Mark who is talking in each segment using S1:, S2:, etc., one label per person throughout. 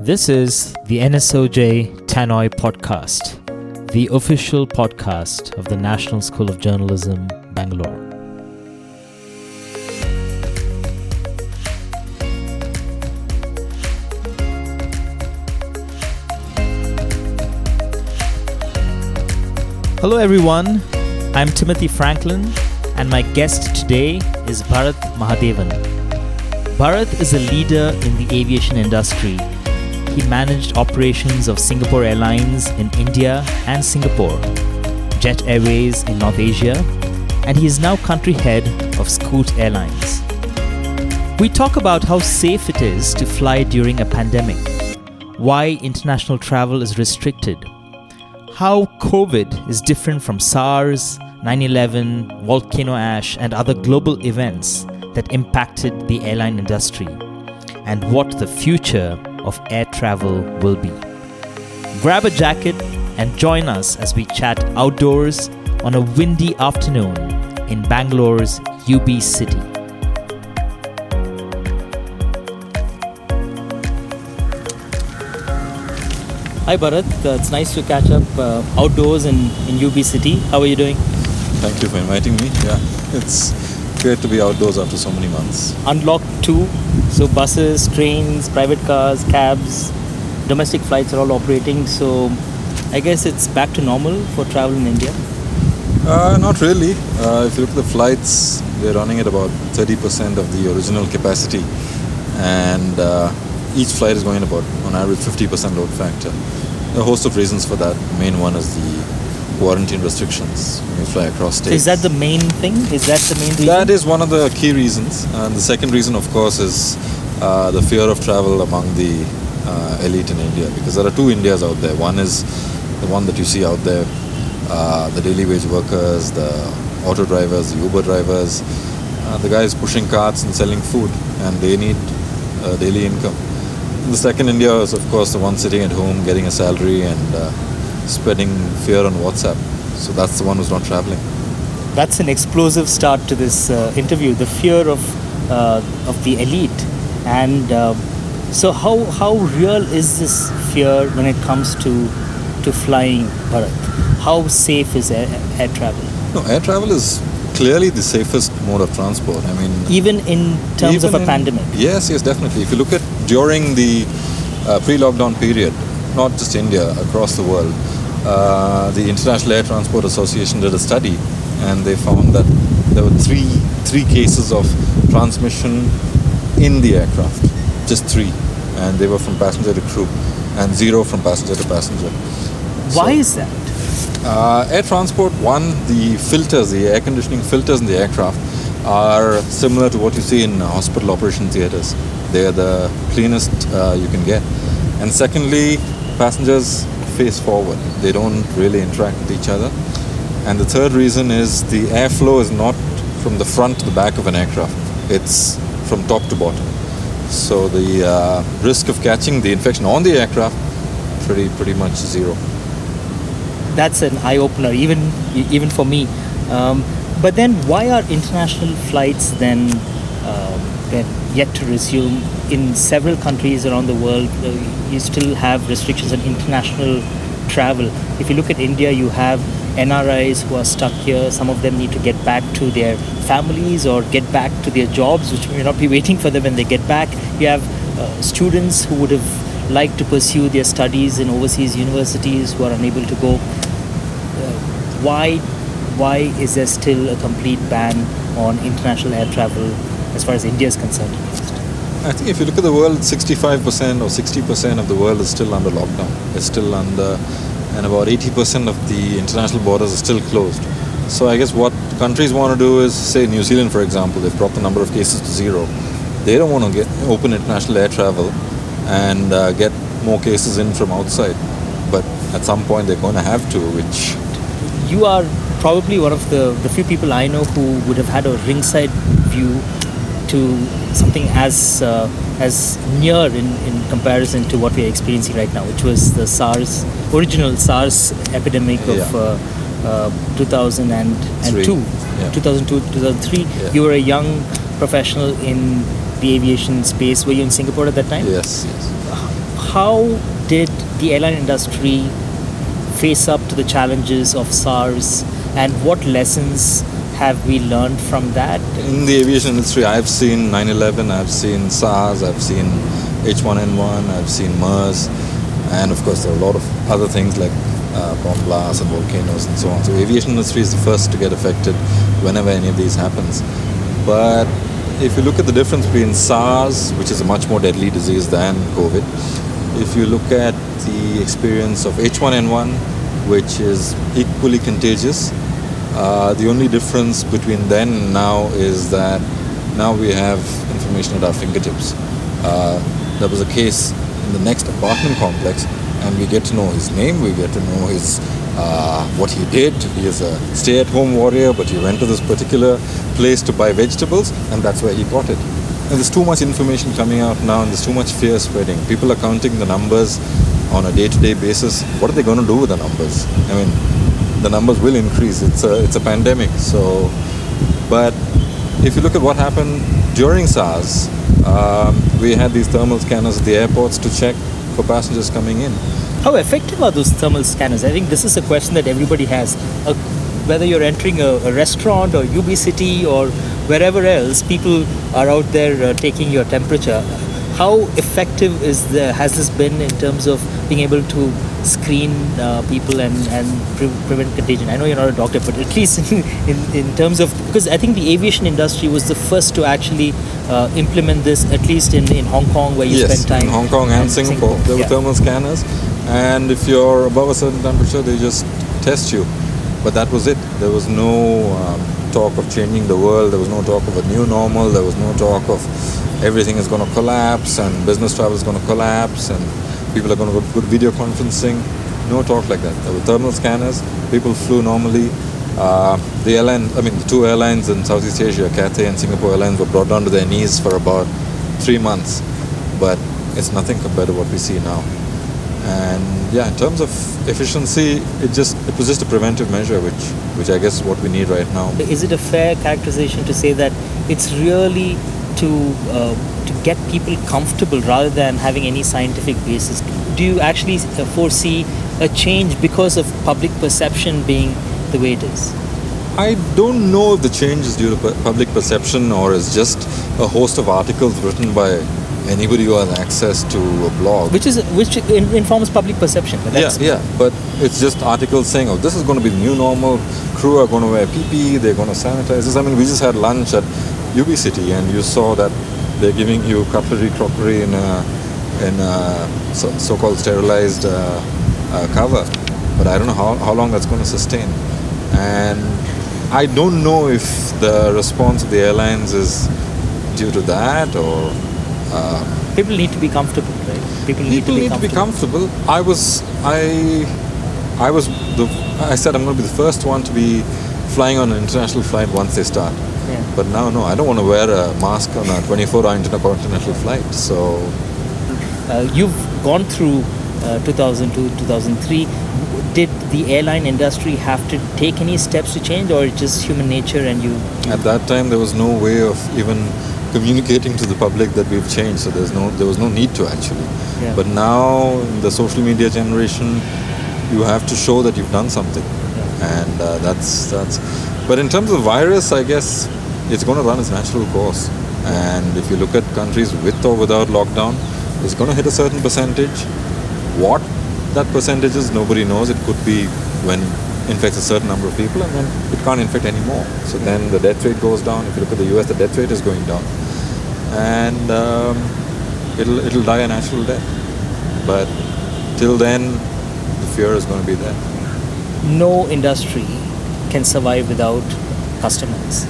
S1: This is the NSOJ Tannoy podcast, the official podcast of the National School of Journalism, Bangalore. Hello, everyone. I'm Timothy Franklin, and my guest today is Bharath Mahadevan. Bharath is a leader in the aviation industry. He managed operations of Singapore Airlines in India and Singapore, Jet Airways in North Asia, and he is now country head of Scoot Airlines. We talk about how safe it is to fly during a pandemic, why international travel is restricted, how COVID is different from SARS, 9 11, volcano ash, and other global events that impacted the airline industry, and what the future of air travel will be. Grab a jacket and join us as we chat outdoors on a windy afternoon in Bangalore's UB City. Hi Bharath, uh, it's nice to catch up uh, outdoors in, in UB City. How are you doing?
S2: Thank you for inviting me. Yeah, it's great to be outdoors after so many months.
S1: Unlocked 2, so buses, trains, private cars, cabs, domestic flights are all operating. So I guess it's back to normal for travel in India.
S2: Uh, not really. Uh, if you look at the flights, they're running at about 30% of the original capacity, and uh, each flight is going about, on average, 50% load factor. A host of reasons for that. The main one is the quarantine restrictions when you fly across states.
S1: Is that the main thing? Is that the main reason?
S2: That is one of the key reasons. And the second reason, of course, is uh, the fear of travel among the uh, elite in India. Because there are two Indias out there. One is the one that you see out there uh, the daily wage workers, the auto drivers, the Uber drivers, uh, the guys pushing carts and selling food, and they need uh, daily income. And the second India is, of course, the one sitting at home getting a salary and uh, spreading fear on WhatsApp. So that's the one who's not traveling.
S1: That's an explosive start to this uh, interview. The fear of uh, of the elite, and uh, so how how real is this fear when it comes to to flying, Bharath? How safe is air, air travel?
S2: No, air travel is clearly the safest mode of transport. I mean,
S1: Even in terms of a
S2: in-
S1: pandemic.
S2: Yes, yes, definitely. If you look at during the uh, pre-lockdown period, not just India, across the world, uh, the International Air Transport Association did a study, and they found that there were three three cases of transmission in the aircraft, just three, and they were from passenger to crew, and zero from passenger to passenger.
S1: Why
S2: So-
S1: is that?
S2: uh, air transport, one, the filters, the air conditioning filters in the aircraft are similar to what you see in hospital operation theaters. They are the cleanest uh, you can get. And secondly, passengers face forward, they don't really interact with each other. And the third reason is the airflow is not from the front to the back of an aircraft, it's from top to bottom. So the uh, risk of catching the infection on the aircraft pretty pretty much zero.
S1: That's an eye opener, even even for me. Um, but then, why are international flights then um, then yet to resume in several countries around the world? Uh, you still have restrictions on international travel. If you look at India, you have NRIs who are stuck here. Some of them need to get back to their families or get back to their jobs, which may not be waiting for them when they get back. You have uh, students who would have liked to pursue their studies in overseas universities who are unable to go. Uh, why, why is there still a complete ban on international air travel as far as India is concerned?
S2: I think if you look at the world, 65% or 60% of the world is still under lockdown. It's still under, and about 80% of the international borders are still closed. So I guess what countries want to do is, say New Zealand, for example, they've brought the number of cases to zero. They don't want to get open international air travel and uh, get more cases in from outside. But at some point they're going to have to, which
S1: You are probably one of the, the few people I know who would have had a ringside view to something as uh, as near in, in comparison to what we are experiencing right now, which was the SARS original SARS epidemic of
S2: Yeah.
S1: uh, uh, 2002,
S2: yeah.
S1: 2002, 2003.
S2: Yeah.
S1: You were a young professional in the aviation space. Were you in Singapore at that time?
S2: yes, yes.
S1: how did the airline industry face up to the challenges of SARS and what lessons have we learned from that?
S2: In the aviation industry, I've seen 9 11, I've seen SARS, I've seen H1N1, I've seen MERS, and of course, there are a lot of other things like uh, bomb blasts and volcanoes and so on. So, aviation industry is the first to get affected whenever any of these happens. But if you look at the difference between SARS, which is a much more deadly disease than COVID, if you look at the experience of H1N1, which is equally contagious, uh, the only difference between then and now is that now we have information at our fingertips. Uh, there was a case in the next apartment complex, and we get to know his name, we get to know his uh, what he did. He is a stay-at-home warrior, but he went to this particular place to buy vegetables, and that's where he got it. And there's too much information coming out now, and there's too much fear spreading. People are counting the numbers on a day-to-day basis. What are they going to do with the numbers? I mean, the numbers will increase. It's a it's a pandemic. So, but if you look at what happened during SARS, um, we had these thermal scanners at the airports to check for passengers coming in.
S1: How effective are those thermal scanners? I think this is a question that everybody has. Uh, whether you're entering a, a, restaurant or UB City or wherever else, people are out there uh, taking your temperature. How effective is the, has this been in terms of being able to screen uh, people and, and pre- prevent contagion? I know you're not a doctor, but at least in, in, in, terms of, because I think the aviation industry was the first to actually uh, implement this, at least in, in Hong Kong, where you
S2: yes,
S1: spend time.
S2: in Hong Kong and, and Singapore. Singapore. There were yeah. thermal scanners, and if you're above a certain temperature, they just test you. But that was it. There was no um, talk of changing the world. There was no talk of a new normal. There was no talk of everything is going to collapse and business travel is going to collapse and people are going to go good video conferencing. No talk like that. There were thermal scanners. People flew normally. Uh, the airline, I mean, the two airlines in Southeast Asia, Cathay and Singapore Airlines, were brought down to their knees for about three months. But it's nothing compared to what we see now. And yeah, in terms of efficiency, it just it was just a preventive measure, which which I guess is what we need right now.
S1: Is it a fair characterization to say that it's really to uh, to get people comfortable rather than having any scientific basis? Do you actually uh, foresee a change because of public perception being the way it is?
S2: I don't know if the change is due to public perception or is just a host of articles written by anybody who has access to a blog.
S1: Which is which informs public perception.
S2: yeah, yeah, but it's just articles saying, "Oh, this is going to be the new normal. Crew are going to wear PPE. They're going to sanitize this." I mean, we just had lunch at UB City, and you saw that they're giving you cutlery, crockery in a in a so, called sterilized uh, uh, cover. But I don't know how, how long that's going to sustain. And I don't know if the response of the airlines is due to that or
S1: uh, people need to be comfortable, right?
S2: People need, people to, be need to be comfortable. I was, I, I was the. I said I'm going to be the first one to be flying on an international flight once they start. Yeah. But now, no, I don't want to wear a mask on a 24-hour intercontinental flight. So,
S1: uh, you've gone through uh, 2002, 2003. Did the airline industry have to take any steps to change, or just human nature and you, you?
S2: At that time, there was no way of even communicating to the public that we've changed. So there's no there was no need to actually. Yeah. But now in the social media generation, you have to show that you've done something, yeah. and uh, that's that's. But in terms of virus, I guess it's going to run its natural course. And if you look at countries with or without lockdown, it's going to hit a certain percentage. What that percentage is, nobody knows. It could be when infects a certain number of people and then it can't infect anymore. So then the death rate goes down. If you look at the US, the death rate is going down. And um, it'll, it'll die a natural death. But till then, the fear is going to be there.
S1: No industry can survive without customers.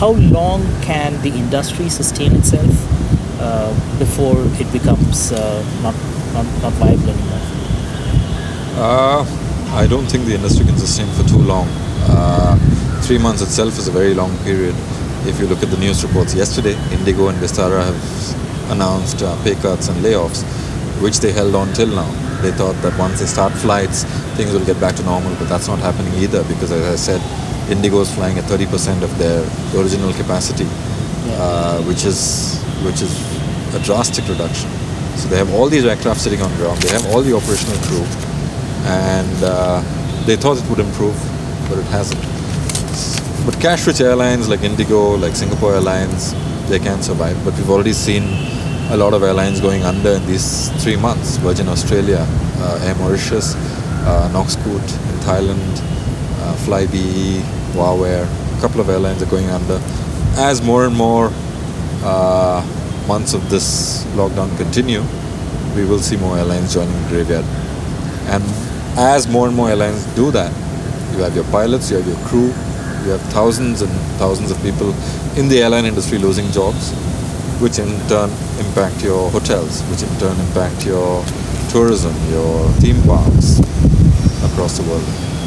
S1: How long can the industry sustain itself uh, before it becomes uh, not, not, not viable anymore?
S2: Uh, I don't think the industry can sustain for too long. Uh, three months itself is a very long period. If you look at the news reports yesterday, Indigo and Vistara have announced uh, pay cuts and layoffs, which they held on till now. They thought that once they start flights, things will get back to normal, but that's not happening either because, as I said, Indigo is flying at 30% of their original capacity, yeah. uh, which is which is a drastic reduction. So they have all these aircraft sitting on ground. They have all the operational crew, and uh, they thought it would improve, but it hasn't. But cash-rich airlines like Indigo, like Singapore Airlines, they can survive. But we've already seen a lot of airlines going under in these three months. Virgin Australia, uh, Air Mauritius, uh, NokScoot in Thailand, uh, Flybe, WoW a couple of airlines are going under. As more and more uh, months of this lockdown continue, we will see more airlines joining the graveyard. And as more and more airlines do that, you have your pilots, you have your crew, you have thousands and thousands of people in the airline industry losing jobs, which in turn impact your hotels, which in turn impact your tourism, your theme parks across the world.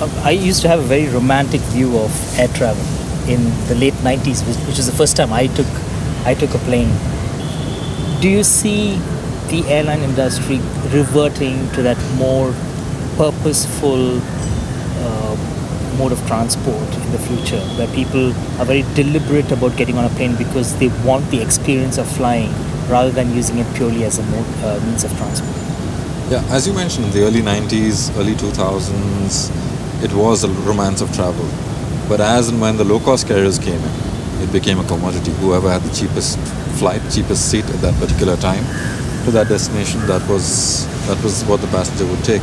S1: I used to have a very romantic view of air travel in the late 90s, which, was the first time I took I took a plane. Do you see the airline industry reverting to that more purposeful uh, mode of transport in the future, where people are very deliberate about getting on a plane because they want the experience of flying rather than using it purely as a mode, uh, means of transport?
S2: Yeah, as you mentioned, in the early 90s, early 2000s, it was a romance of travel. But as and when the low cost carriers came in, it became a commodity. Whoever had the cheapest flight, cheapest seat at that particular time to that destination, that was that was what the passenger would take.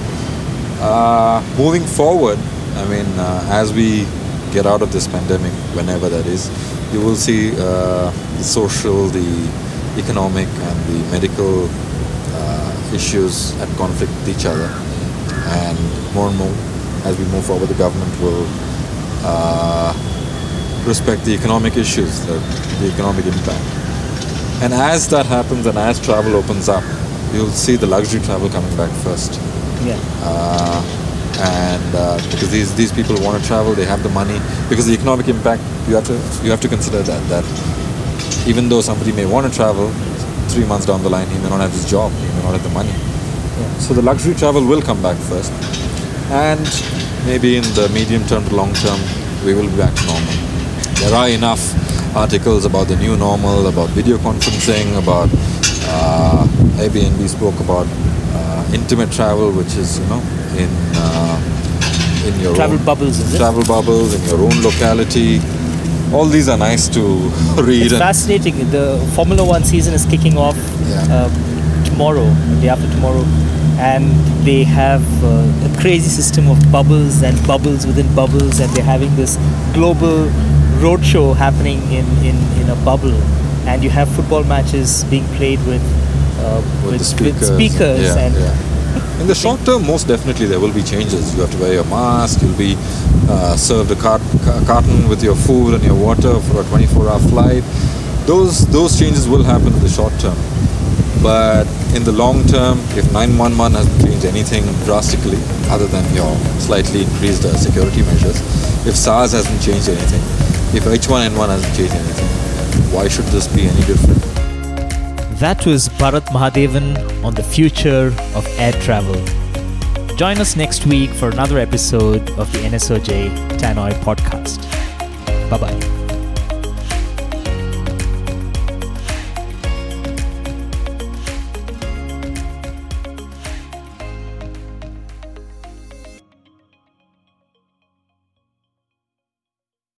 S2: Uh, moving forward, I mean, uh, as we get out of this pandemic, whenever that is, you will see uh, the social, the economic, and the medical uh, issues at conflict with each other, and more and more as we move forward, the government will uh, respect the economic issues, the, the economic impact. And as that happens and as travel opens up, you'll see the luxury travel coming back first.
S1: Yeah.
S2: Uh, and uh, because these, these people want to travel, they have the money. Because the economic impact, you have to you have to consider that that even though somebody may want to travel, three months down the line he may not have his job, he may not have the money.
S1: Yeah.
S2: So the luxury travel will come back first, and maybe in the medium term to long term, we will be back to normal. There are enough articles about the new normal, about video conferencing, about uh, Airbnb spoke about uh, intimate travel, which is you know in uh, in your
S1: Travel
S2: own,
S1: bubbles, is it?
S2: travel bubbles in your own locality. All these are nice to read.
S1: It's fascinating. The Formula One season is kicking off
S2: Yeah.
S1: um, tomorrow, the day after tomorrow, and they have uh, a crazy system of bubbles and bubbles within bubbles, and they're having this global roadshow happening in, in, in a bubble, and you have football matches being played with uh,
S2: with, the speakers.
S1: speakers
S2: yeah,
S1: and
S2: yeah. In the short term, most definitely there will be changes. You have to wear your mask. You'll be uh, served a cart- carton with your food and your water for a 24-hour flight. Those those changes will happen in the short term. But in the long term, if 911 hasn't changed anything drastically, other than your slightly increased uh, security measures, if SARS hasn't changed anything, if H1N1 hasn't changed anything, why should this be any different?
S1: That was Bharath Mahadevan on the future of air travel. Join us next week for another episode of the NSOJ Tannoy podcast. Bye bye.